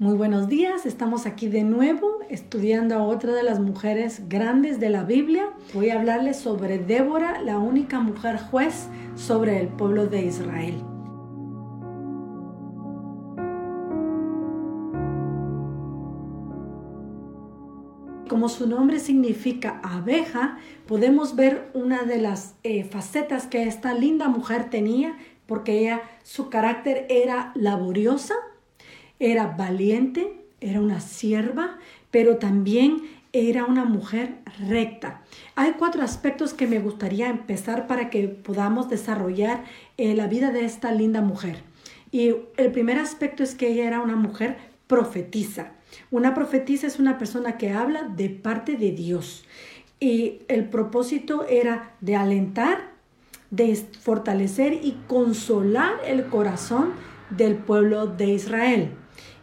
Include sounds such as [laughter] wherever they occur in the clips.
Muy buenos días, estamos aquí de nuevo estudiando a otra de las mujeres grandes de la Biblia. Voy a hablarles sobre Débora, la única mujer juez sobre el pueblo de Israel. Como su nombre significa abeja, podemos ver una de las eh, facetas que esta linda mujer tenía, porque ella, su carácter era laboriosa, era valiente, era una sierva, pero también era una mujer recta. Hay cuatro aspectos que me gustaría empezar para que podamos desarrollar eh, la vida de esta linda mujer. Y el primer aspecto es que ella era una mujer profetisa. Una profetisa es una persona que habla de parte de Dios. Y el propósito era de alentar, de fortalecer y consolar el corazón del pueblo de Israel.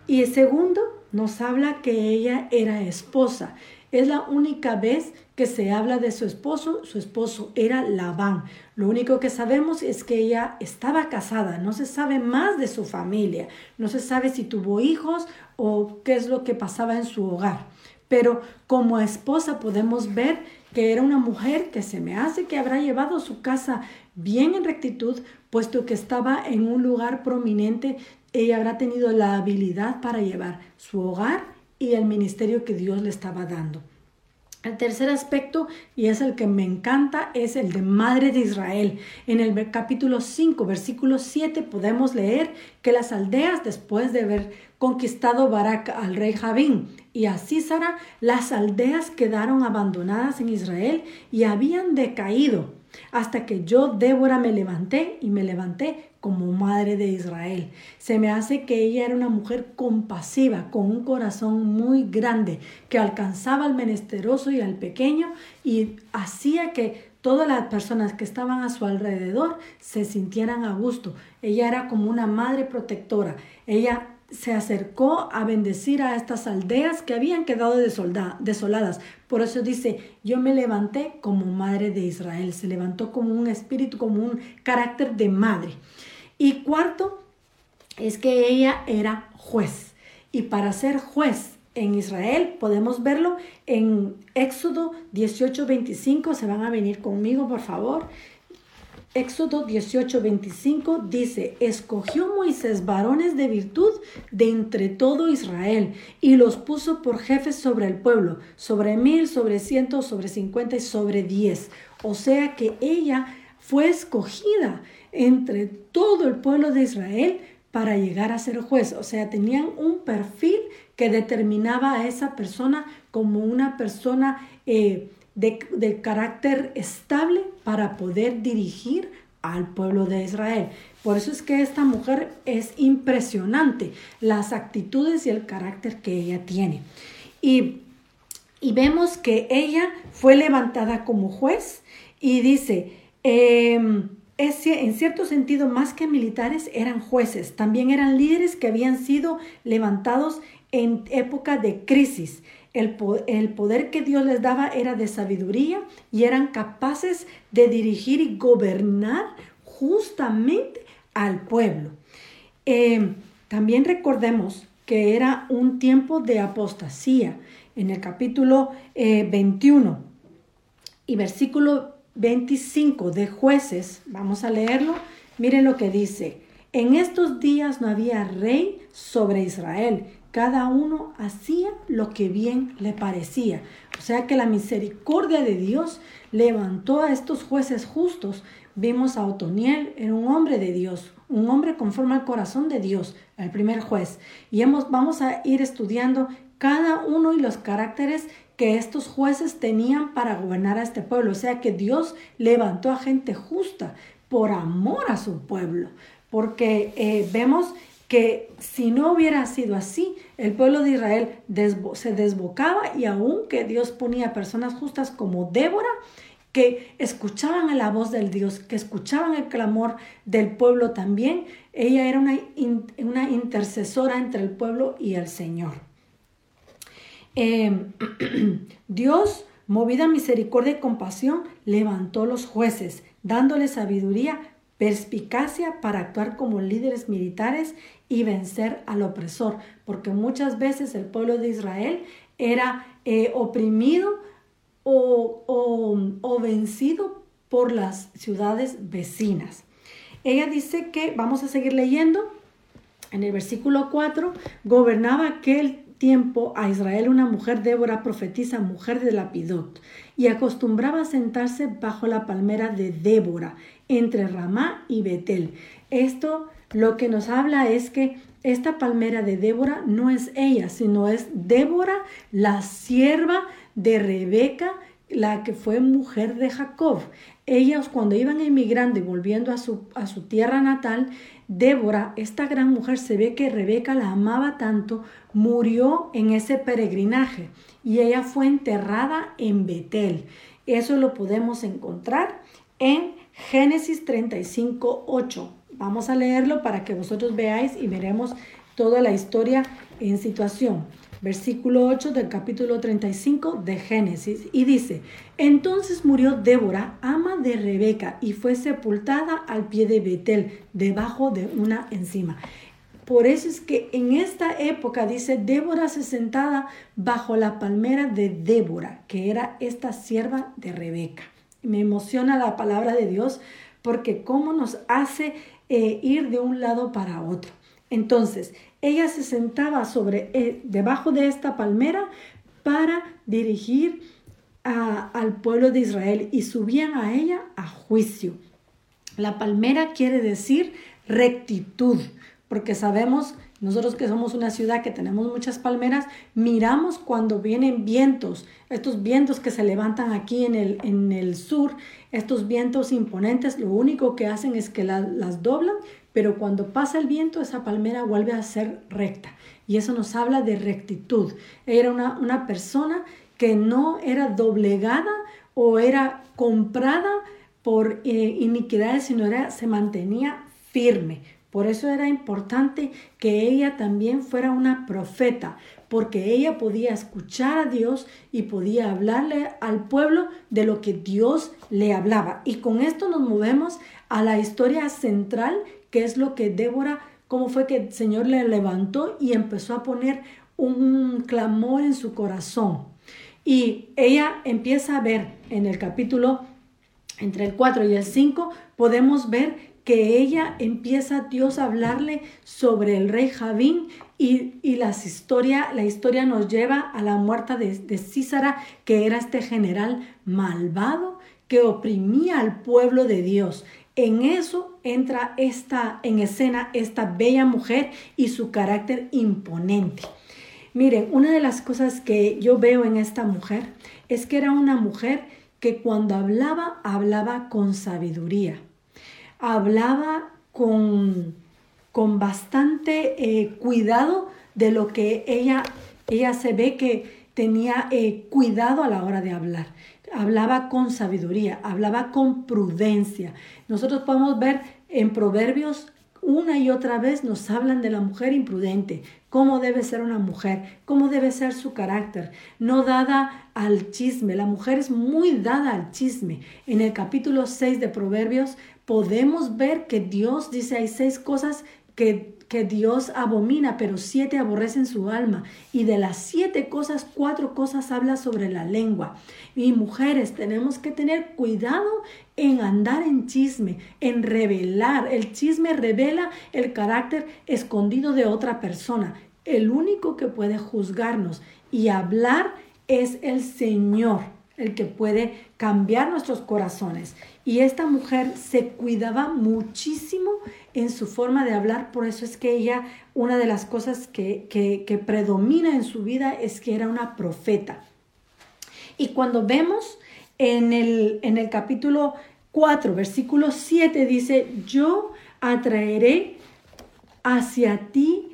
Y el segundo, nos habla que ella era esposa. Es la única vez que se habla de su esposo. Su esposo era Labán. Lo único que sabemos es que ella estaba casada. No se sabe más de su familia. No se sabe si tuvo hijos o qué es lo que pasaba en su hogar. Pero como esposa podemos ver que era una mujer que se me hace que habrá llevado su casa bien en rectitud, puesto que estaba en un lugar prominente ella habrá tenido la habilidad para llevar su hogar y el ministerio que Dios le estaba dando. El tercer aspecto, y es el que me encanta, es el de Madre de Israel. En el capítulo 5, versículo 7, podemos leer que las aldeas, después de haber conquistado Barak al rey Javín y a Císara, las aldeas quedaron abandonadas en Israel y habían decaído hasta que yo, Débora, me levanté y me levanté como madre de Israel. Se me hace que ella era una mujer compasiva, con un corazón muy grande, que alcanzaba al menesteroso y al pequeño y hacía que todas las personas que estaban a su alrededor se sintieran a gusto. Ella era como una madre protectora. Ella se acercó a bendecir a estas aldeas que habían quedado desoladas. Por eso dice, yo me levanté como madre de Israel. Se levantó como un espíritu, como un carácter de madre. Y cuarto, es que ella era juez. Y para ser juez en Israel, podemos verlo en Éxodo 18, 25. Se van a venir conmigo, por favor. Éxodo 18, 25 dice, escogió Moisés varones de virtud de entre todo Israel y los puso por jefes sobre el pueblo, sobre mil, sobre ciento, sobre cincuenta y sobre diez. O sea que ella fue escogida entre todo el pueblo de Israel para llegar a ser juez. O sea, tenían un perfil que determinaba a esa persona como una persona eh, de, carácter estable para poder dirigir al pueblo de Israel. Por eso es que esta mujer es impresionante, las actitudes y el carácter que ella tiene. Y, vemos que ella fue levantada como juez y dice, en cierto sentido, más que militares, eran jueces, también eran líderes que habían sido levantados en época de crisis. El, poder que Dios les daba era de sabiduría y eran capaces de dirigir y gobernar justamente al pueblo. Em, también recordemos que era un tiempo de apostasía. En el capítulo 21 eh, y versículo 25 de jueces, vamos a leerlo, miren lo que dice. En estos días no había rey sobre Israel cada uno hacía lo que bien le parecía. O sea que la misericordia de Dios levantó a estos jueces justos. Vimos a Otoniel, era un hombre de Dios, un hombre conforme al corazón de Dios, el primer juez. Y hemos, vamos a ir estudiando cada uno y los caracteres que estos jueces tenían para gobernar a este pueblo. O sea que Dios levantó a gente justa por amor a su pueblo. Porque eh, vemos que si no hubiera sido así, el pueblo de Israel se desbocaba y aunque Dios ponía personas justas como Débora, que escuchaban la voz del Dios, que escuchaban el clamor del pueblo también, ella era una, una intercesora entre el pueblo y el Señor. Em, [clears throat] Dios, movida misericordia y compasión, levantó los jueces, dándoles sabiduría perspicacia para actuar como líderes militares y vencer al opresor, porque muchas veces el pueblo de Israel era eh, oprimido o, o vencido por las ciudades vecinas. Ella dice que, vamos a seguir leyendo, en el versículo 4, gobernaba aquel tiempo a Israel una mujer Débora profetisa, mujer de Lapidot, y acostumbraba a sentarse bajo la palmera de Débora, entre Ramá y Betel. Esto lo que nos habla es que esta palmera de Débora no es ella, sino es Débora, la sierva de Rebeca, la que fue mujer de Jacob. Ellos cuando iban emigrando y volviendo a su, a su tierra natal, Débora, esta gran mujer, se ve que Rebeca la amaba tanto, murió en ese peregrinaje y ella fue enterrada en Betel. Eso lo podemos encontrar en Génesis 35, 8. Vamos a leerlo para que vosotros veáis y veremos toda la historia en situación versículo 8 del capítulo 35 de Génesis, y dice, entonces murió Débora, ama de Rebeca, y fue sepultada al pie de Betel, debajo de una encima. Por eso es que en esta época, dice, Débora se sentada bajo la palmera de Débora, que era esta sierva de Rebeca. Me emociona la palabra de Dios porque cómo nos hace eh, ir de un lado para otro. Entonces, ella se sentaba sobre, eh, debajo de esta palmera para dirigir al pueblo de Israel y subían a ella a juicio. La palmera quiere decir rectitud, porque sabemos, nosotros que somos una ciudad que tenemos muchas palmeras, miramos cuando vienen vientos, estos vientos que se levantan aquí en el, en el sur, estos vientos imponentes, lo único que hacen es que las doblan pero cuando pasa el viento esa palmera vuelve a ser recta. Y eso nos habla de rectitud. Era una, persona que no era doblegada o era comprada por eh, iniquidades, sino era, se mantenía firme. Por eso era importante que ella también fuera una profeta, porque ella podía escuchar a Dios y podía hablarle al pueblo de lo que Dios le hablaba. Y con esto nos movemos a la historia central qué es lo que Débora, cómo fue que el Señor le levantó y empezó a poner un clamor en su corazón. Y ella empieza a ver en el capítulo entre el 4 y el 5, podemos ver que ella empieza Dios a hablarle sobre el rey Javín y, y las historia, la historia nos lleva a la muerte de, de Císara, que era este general malvado que oprimía al pueblo de Dios. En eso entra esta, en escena esta bella mujer y su carácter imponente. Miren, una de las cosas que yo veo en esta mujer es que era una mujer que cuando hablaba, hablaba con sabiduría, hablaba con, con bastante eh, cuidado de lo que ella, ella se ve que tenía eh, cuidado a la hora de hablar hablaba con sabiduría, hablaba con prudencia. Nosotros podemos ver en Proverbios una y otra vez nos hablan de la mujer imprudente, cómo debe ser una mujer, cómo debe ser su carácter, no dada al chisme. La mujer es muy dada al chisme. En el capítulo 6 de Proverbios podemos ver que Dios dice hay seis cosas que Dios abomina, pero siete aborrecen su alma. Y de las siete cosas, cuatro cosas habla sobre la lengua. Y mujeres, tenemos que tener cuidado en andar en chisme, en revelar. El chisme revela el carácter escondido de otra persona. El único que puede juzgarnos y hablar es el Señor el que puede cambiar nuestros corazones. Y esta mujer se cuidaba muchísimo en su forma de hablar, por eso es que ella, una de las cosas que, que, predomina en su vida es que era una profeta. Y cuando vemos en el, en el capítulo 4, versículo 7, dice, yo atraeré hacia ti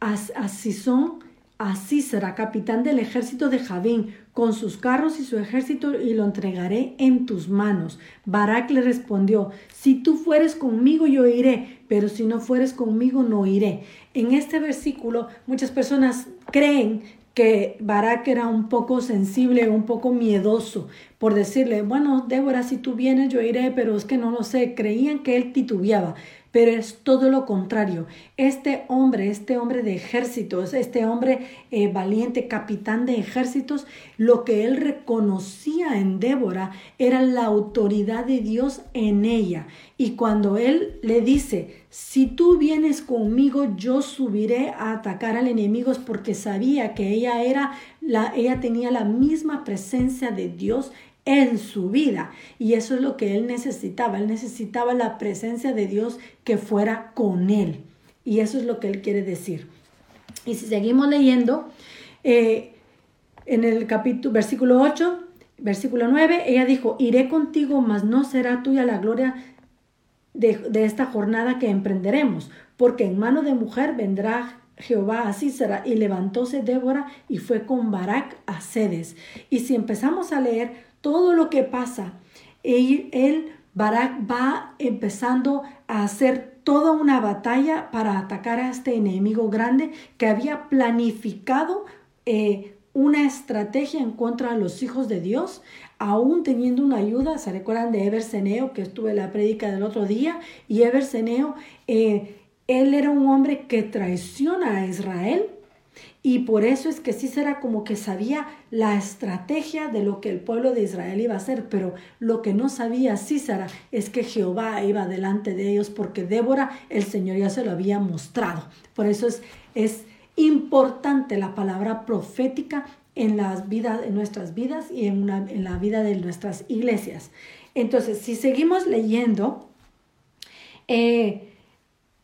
a, a Sison, a Císara, capitán del ejército de Javín, con sus carros y su ejército, y lo entregaré en tus manos. Barak le respondió, si tú fueres conmigo, yo iré, pero si no fueres conmigo, no iré. En este versículo, muchas personas creen que Barak era un poco sensible, un poco miedoso, por decirle, bueno, Débora, si tú vienes yo iré, pero es que no lo sé, creían que él titubeaba pero es todo lo contrario. Este hombre, este hombre de ejércitos, este hombre eh, valiente, capitán de ejércitos, lo que él reconocía en Débora era la autoridad de Dios en ella. Y cuando él le dice, si tú vienes conmigo, yo subiré a atacar al enemigo, porque sabía que ella era la, ella tenía la misma presencia de Dios en su vida. Y eso es lo que él necesitaba. Él necesitaba la presencia de Dios que fuera con él. Y eso es lo que él quiere decir. Y si seguimos leyendo, eh, en el capítulo, versículo 8, versículo 9, ella dijo, iré contigo, mas no será tuya la gloria de, de esta jornada que emprenderemos, porque en mano de mujer vendrá Jehová así será. Y levantóse Débora y fue con Barak a Cedes. Y si empezamos a leer todo lo que pasa, él, Barak va empezando a hacer toda una batalla para atacar a este enemigo grande que había planificado eh, una estrategia en contra de los hijos de Dios, aún teniendo una ayuda. ¿Se recuerdan de Eber que estuve en la prédica del otro día? Y Eber eh, él era un hombre que traiciona a Israel y por eso es que Cícera como que sabía la estrategia de lo que el pueblo de Israel iba a hacer, pero lo que no sabía Cícera es que Jehová iba delante de ellos porque Débora el Señor ya se lo había mostrado. Por eso es, es importante la palabra profética en las vidas, en nuestras vidas y en la vida de nuestras iglesias. Entonces, si seguimos leyendo, eh,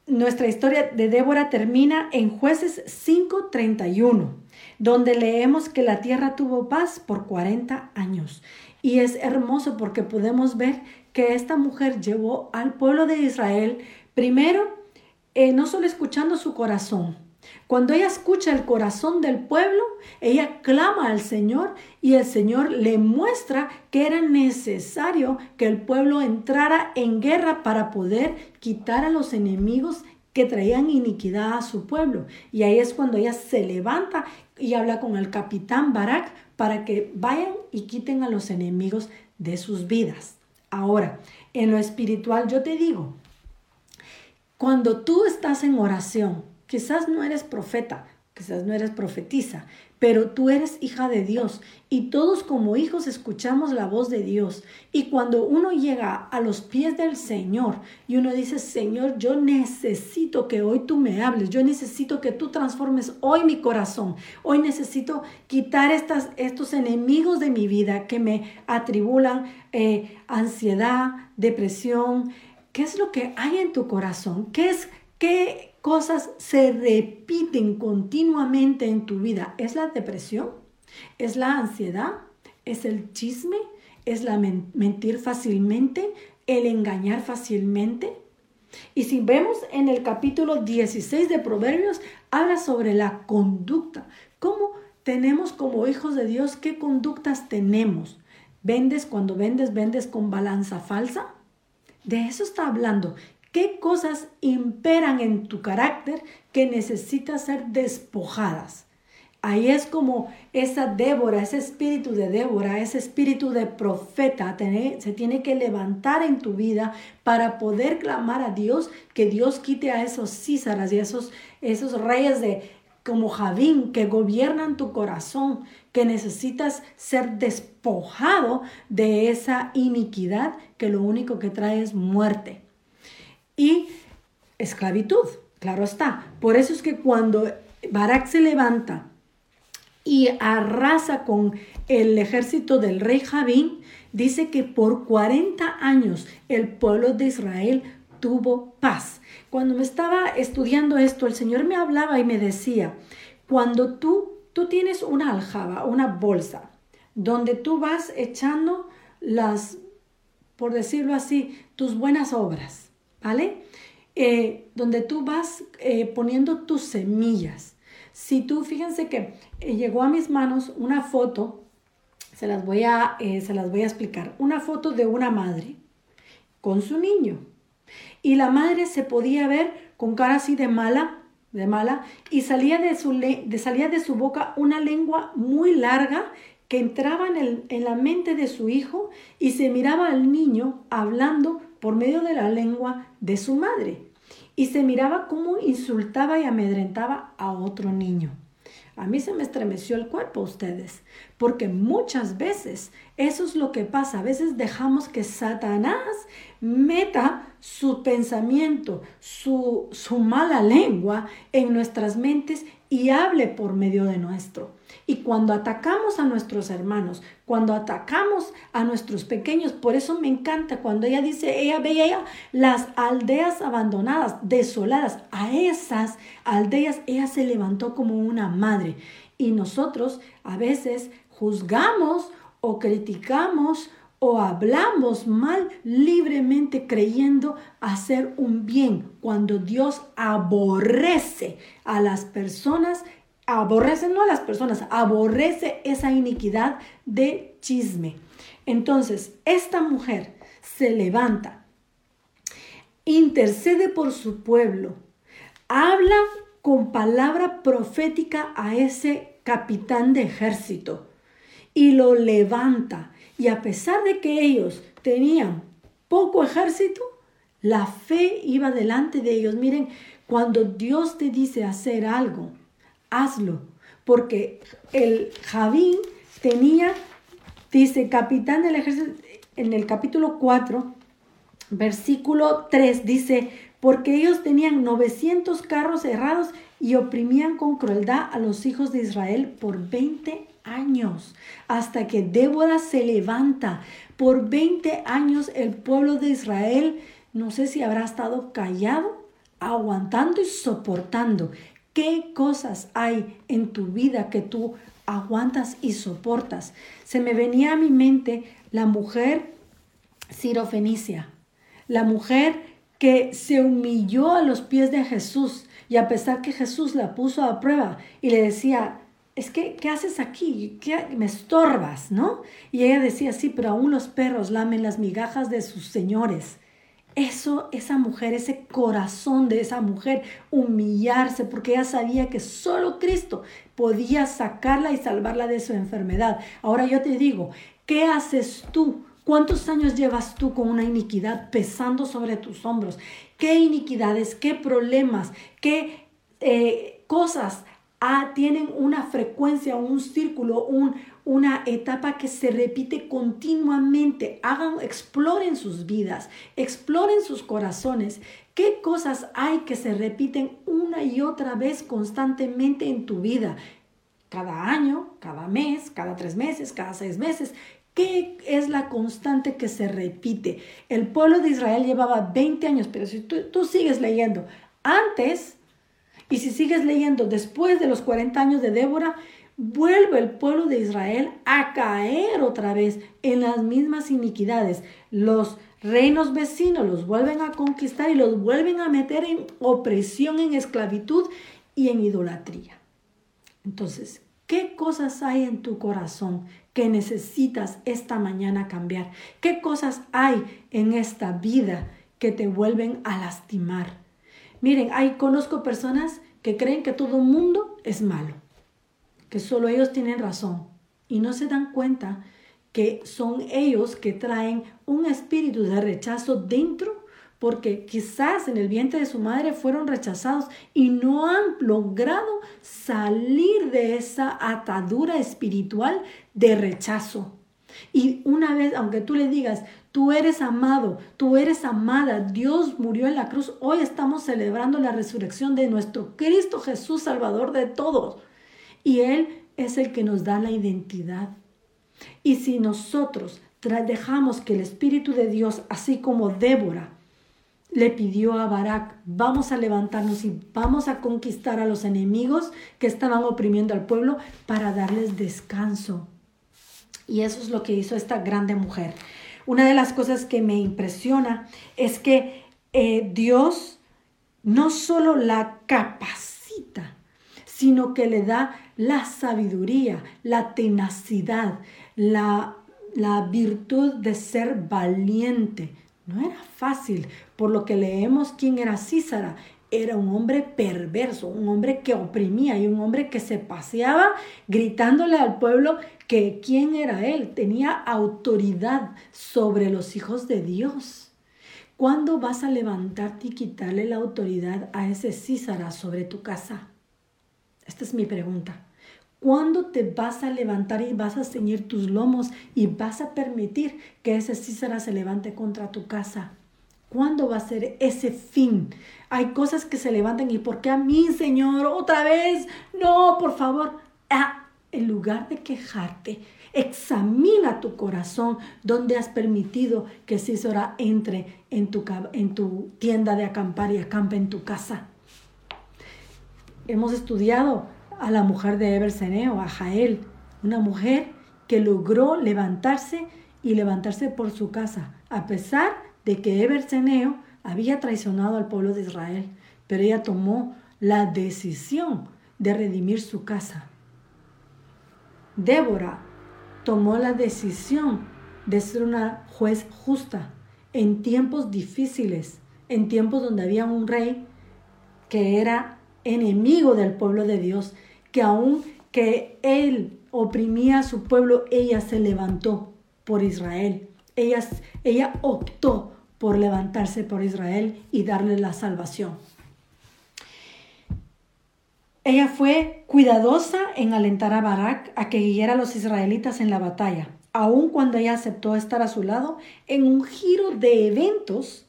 nuestra historia de Débora termina en jueces 5.31, donde leemos que la tierra tuvo paz por 40 años. Y es hermoso porque podemos ver que esta mujer llevó al pueblo de Israel primero, eh, no solo escuchando su corazón, cuando ella escucha el corazón del pueblo, ella clama al Señor y el Señor le muestra que era necesario que el pueblo entrara en guerra para poder quitar a los enemigos que traían iniquidad a su pueblo. Y ahí es cuando ella se levanta y habla con el capitán Barak para que vayan y quiten a los enemigos de sus vidas. Ahora, en lo espiritual yo te digo, cuando tú estás en oración, Quizás no eres profeta, quizás no eres profetisa, pero tú eres hija de Dios y todos como hijos escuchamos la voz de Dios. Y cuando uno llega a los pies del Señor y uno dice, Señor, yo necesito que hoy tú me hables, yo necesito que tú transformes hoy mi corazón, hoy necesito quitar estas, estos enemigos de mi vida que me atribulan eh, ansiedad, depresión. ¿Qué es lo que hay en tu corazón? ¿Qué es, qué, cosas se repiten continuamente en tu vida. ¿Es la depresión? ¿Es la ansiedad? ¿Es el chisme? ¿Es la mentir fácilmente? ¿El engañar fácilmente? Y si vemos en el capítulo 16 de Proverbios, habla sobre la conducta. ¿Cómo tenemos como hijos de Dios? ¿Qué conductas tenemos? ¿Vendes cuando vendes, vendes con balanza falsa? De eso está hablando. ¿Qué cosas imperan en tu carácter que necesitas ser despojadas? Ahí es como esa Débora, ese espíritu de Débora, ese espíritu de profeta se tiene que levantar en tu vida para poder clamar a Dios que Dios quite a esos císaras y esos, esos reyes de como Javín que gobiernan tu corazón, que necesitas ser despojado de esa iniquidad que lo único que trae es muerte y esclavitud, claro está. Por eso es que cuando Barak se levanta y arrasa con el ejército del rey Javín, dice que por 40 años el pueblo de Israel tuvo paz. Cuando me estaba estudiando esto, el Señor me hablaba y me decía, cuando tú, tú tienes una aljaba, una bolsa, donde tú vas echando las, por decirlo así, tus buenas obras ¿vale? Eh, donde tú vas eh, poniendo tus semillas. Si tú, fíjense que eh, llegó a mis manos una foto, se las, voy a, se las voy a explicar, una foto de una madre con su niño. Y la madre se podía ver con cara así de mala, de mala, y salía de su, de, salía de su boca una lengua muy larga que entraba en, en la mente de su hijo y se miraba al niño hablando por medio de la lengua de su madre. Y se miraba cómo insultaba y amedrentaba a otro niño. A mí se me estremeció el cuerpo, ustedes, porque muchas veces eso es lo que pasa. A veces dejamos que Satanás meta su pensamiento, su, su mala lengua en nuestras mentes y hable por medio de nuestro. Y cuando atacamos a nuestros hermanos, cuando atacamos a nuestros pequeños, por eso me encanta cuando ella dice, ella veía las aldeas abandonadas, desoladas, a esas aldeas ella se levantó como una madre. Y nosotros a veces juzgamos o criticamos o hablamos mal libremente creyendo hacer un bien cuando Dios aborrece a las personas aborrece no a las personas, aborrece esa iniquidad de chisme. Entonces, esta mujer se levanta, intercede por su pueblo, habla con palabra profética a ese capitán de ejército y lo levanta. Y a pesar de que ellos tenían poco ejército, la fe iba delante de ellos. Miren, cuando Dios te dice hacer algo, hazlo. Porque el Javín tenía, dice, capitán del ejército, en el capítulo 4, versículo 3, dice, porque ellos tenían 900 carros cerrados y oprimían con crueldad a los hijos de Israel por 20 años, hasta que Débora se levanta. Por 20 años el pueblo de Israel, no sé si habrá estado callado, aguantando y soportando. ¿Qué cosas hay en tu vida que tú aguantas y soportas? Se me venía a mi mente la mujer sirofenicia, la mujer que se humilló a los pies de Jesús y a pesar que Jesús la puso a prueba y le decía, es que, ¿qué haces aquí? ¿Qué, me estorbas, ¿no? Y ella decía, sí, pero aún los perros lamen las migajas de sus señores. Eso, esa mujer, ese corazón de esa mujer, humillarse, porque ella sabía que solo Cristo podía sacarla y salvarla de su enfermedad. Ahora yo te digo, ¿qué haces tú? ¿Cuántos años llevas tú con una iniquidad pesando sobre tus hombros? ¿Qué iniquidades, qué problemas, qué eh, cosas ah, tienen una frecuencia, un círculo, un, una etapa que se repite continuamente. Hagan, exploren sus vidas, exploren sus corazones. ¿Qué cosas hay que se repiten una y otra vez constantemente en tu vida? Cada año, cada mes, cada tres meses, cada seis meses. ¿Qué es la constante que se repite? El pueblo de Israel llevaba 20 años, pero si tú, tú sigues leyendo antes, y si sigues leyendo después de los 40 años de Débora, vuelve el pueblo de Israel a caer otra vez en las mismas iniquidades. Los reinos vecinos los vuelven a conquistar y los vuelven a meter en opresión, en esclavitud y en idolatría. Entonces, ¿qué cosas hay en tu corazón que necesitas esta mañana cambiar? ¿Qué cosas hay en esta vida que te vuelven a lastimar? Miren, hay conozco personas que creen que todo el mundo es malo que solo ellos tienen razón y no se dan cuenta que son ellos que traen un espíritu de rechazo dentro porque quizás en el vientre de su madre fueron rechazados y no han logrado salir de esa atadura espiritual de rechazo. Y una vez, aunque tú le digas, tú eres amado, tú eres amada, Dios murió en la cruz, hoy estamos celebrando la resurrección de nuestro Cristo Jesús, Salvador de todos. Y Él es el que nos da la identidad. Y si nosotros dejamos que el Espíritu de Dios, así como Débora, le pidió a Barak, vamos a levantarnos y vamos a conquistar a los enemigos que estaban oprimiendo al pueblo para darles descanso. Y eso es lo que hizo esta grande mujer. Una de las cosas que me impresiona es que eh, Dios no solo la capacita, sino que le da la sabiduría, la tenacidad, la, la virtud de ser valiente. No era fácil, por lo que leemos quién era Císara. Era un hombre perverso, un hombre que oprimía y un hombre que se paseaba gritándole al pueblo que quién era él, tenía autoridad sobre los hijos de Dios. ¿Cuándo vas a levantarte y quitarle la autoridad a ese Císara sobre tu casa? Esta es mi pregunta. ¿Cuándo te vas a levantar y vas a ceñir tus lomos y vas a permitir que ese Císara se levante contra tu casa? ¿Cuándo va a ser ese fin? Hay cosas que se levantan y ¿por qué a mí, Señor? Otra vez. No, por favor. Ah, en lugar de quejarte, examina tu corazón donde has permitido que Císara entre en tu, en tu tienda de acampar y acampe en tu casa. Hemos estudiado a la mujer de Eberseneo, a Jael, una mujer que logró levantarse y levantarse por su casa, a pesar de que Eberseneo había traicionado al pueblo de Israel, pero ella tomó la decisión de redimir su casa. Débora tomó la decisión de ser una juez justa en tiempos difíciles, en tiempos donde había un rey que era enemigo del pueblo de Dios, que aun que él oprimía a su pueblo, ella se levantó por Israel. Ella, ella optó por levantarse por Israel y darle la salvación. Ella fue cuidadosa en alentar a Barak a que guiara a los israelitas en la batalla, aun cuando ella aceptó estar a su lado en un giro de eventos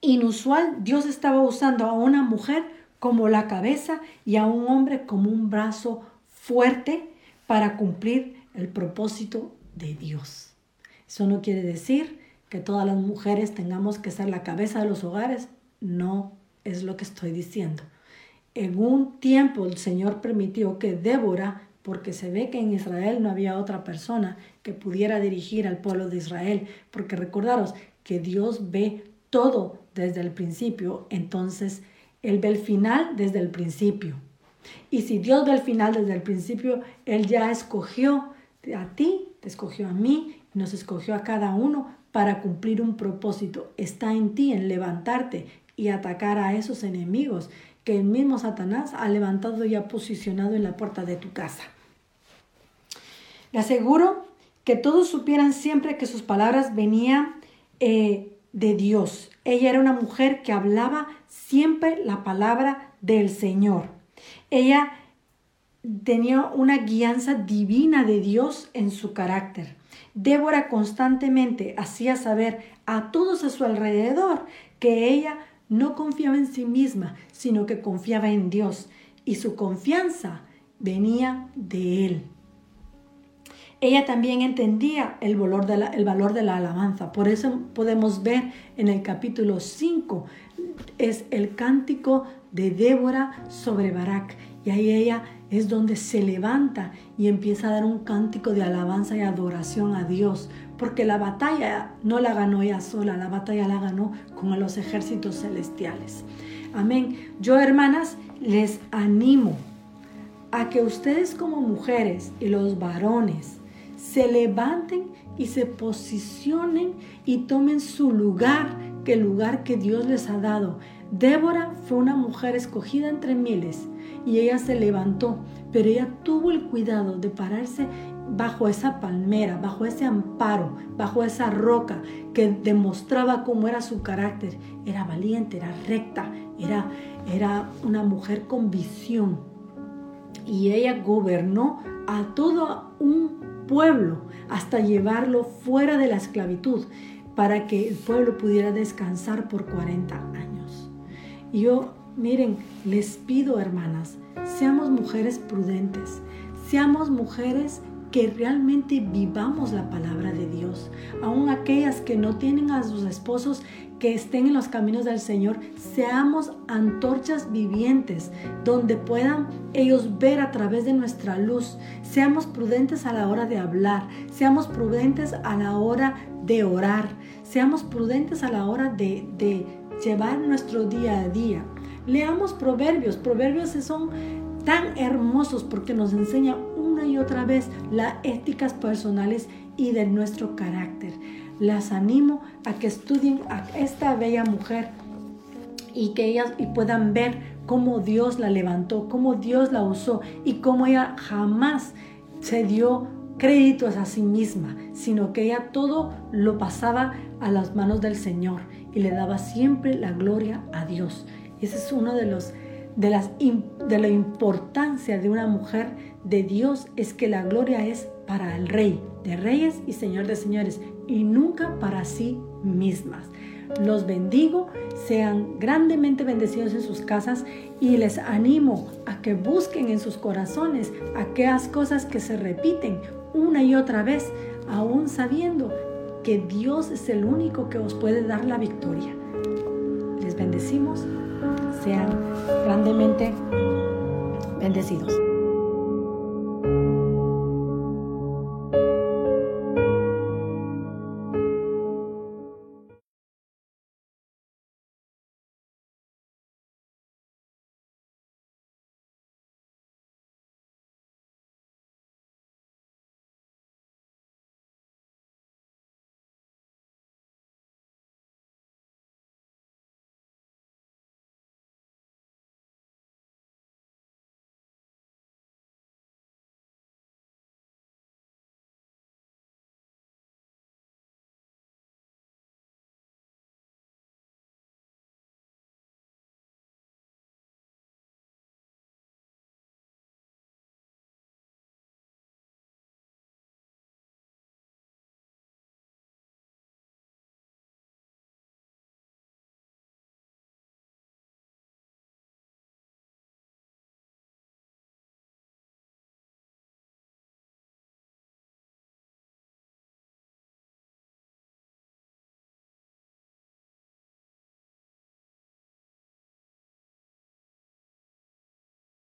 inusual. Dios estaba usando a una mujer como la cabeza y a un hombre como un brazo fuerte para cumplir el propósito de Dios. Eso no quiere decir que todas las mujeres tengamos que ser la cabeza de los hogares. No es lo que estoy diciendo en un tiempo el Señor permitió que Débora, porque se ve que en Israel no había otra persona que pudiera dirigir al pueblo de Israel, porque recordaros que Dios ve todo desde el principio, entonces Él ve el final desde el principio. Y si Dios ve el final desde el principio, Él ya escogió a ti, te escogió a mí, nos escogió a cada uno para cumplir un propósito. Está en ti, en levantarte y atacar a esos enemigos que el mismo Satanás ha levantado y ha posicionado en la puerta de tu casa. Le aseguro que todos supieran siempre que sus palabras venían eh, de Dios. Ella era una mujer que hablaba siempre la palabra del Señor. Ella tenía una guianza divina de Dios en su carácter. Débora constantemente hacía saber a todos a su alrededor que ella no confiaba en sí misma, sino que confiaba en Dios y su confianza venía de Él. Ella también entendía el valor, de la, valor de la alabanza. Por eso podemos ver en el capítulo 5, es el cántico de Débora sobre Barak. Y ahí ella es donde se levanta y empieza a dar un cántico de alabanza y adoración a Dios porque la batalla no la ganó ella sola, la batalla la ganó con los ejércitos celestiales. Amén. Yo, hermanas, les animo a que ustedes como mujeres y los varones se levanten y se posicionen y tomen su lugar, que el lugar que Dios les ha dado. Débora fue una mujer escogida entre miles y ella se levantó, pero ella tuvo el cuidado de pararse bajo esa palmera, bajo ese amparo, bajo esa roca que demostraba cómo era su carácter. Era valiente, era recta, era, era una mujer con visión. Y ella gobernó a todo un pueblo hasta llevarlo fuera de la esclavitud para que el pueblo pudiera descansar por 40 años. Yo, miren, les pido, hermanas, seamos mujeres prudentes, seamos mujeres que realmente vivamos la palabra de Dios. Aún aquellas que no tienen a sus esposos que estén en los caminos del Señor, seamos antorchas vivientes donde puedan ellos ver a través de nuestra luz. Seamos prudentes a la hora de hablar, seamos prudentes a la hora de orar, seamos prudentes a la hora de, de llevar nuestro día a día. Leamos proverbios, proverbios son tan hermosos porque nos enseña y otra vez las éticas personales y de nuestro carácter. Las animo a que estudien a esta bella mujer y que ellas y puedan ver cómo Dios la levantó, cómo Dios la usó y cómo ella jamás se dio créditos a sí misma, sino que ella todo lo pasaba a las manos del Señor y le daba siempre la gloria a Dios. Y ese es uno de los de, las, de la importancia de una mujer de Dios es que la gloria es para el rey de reyes y señor de señores y nunca para sí mismas. Los bendigo, sean grandemente bendecidos en sus casas y les animo a que busquen en sus corazones aquellas cosas que se repiten una y otra vez, aún sabiendo que Dios es el único que os puede dar la victoria. Les bendecimos, sean grandemente bendecidos.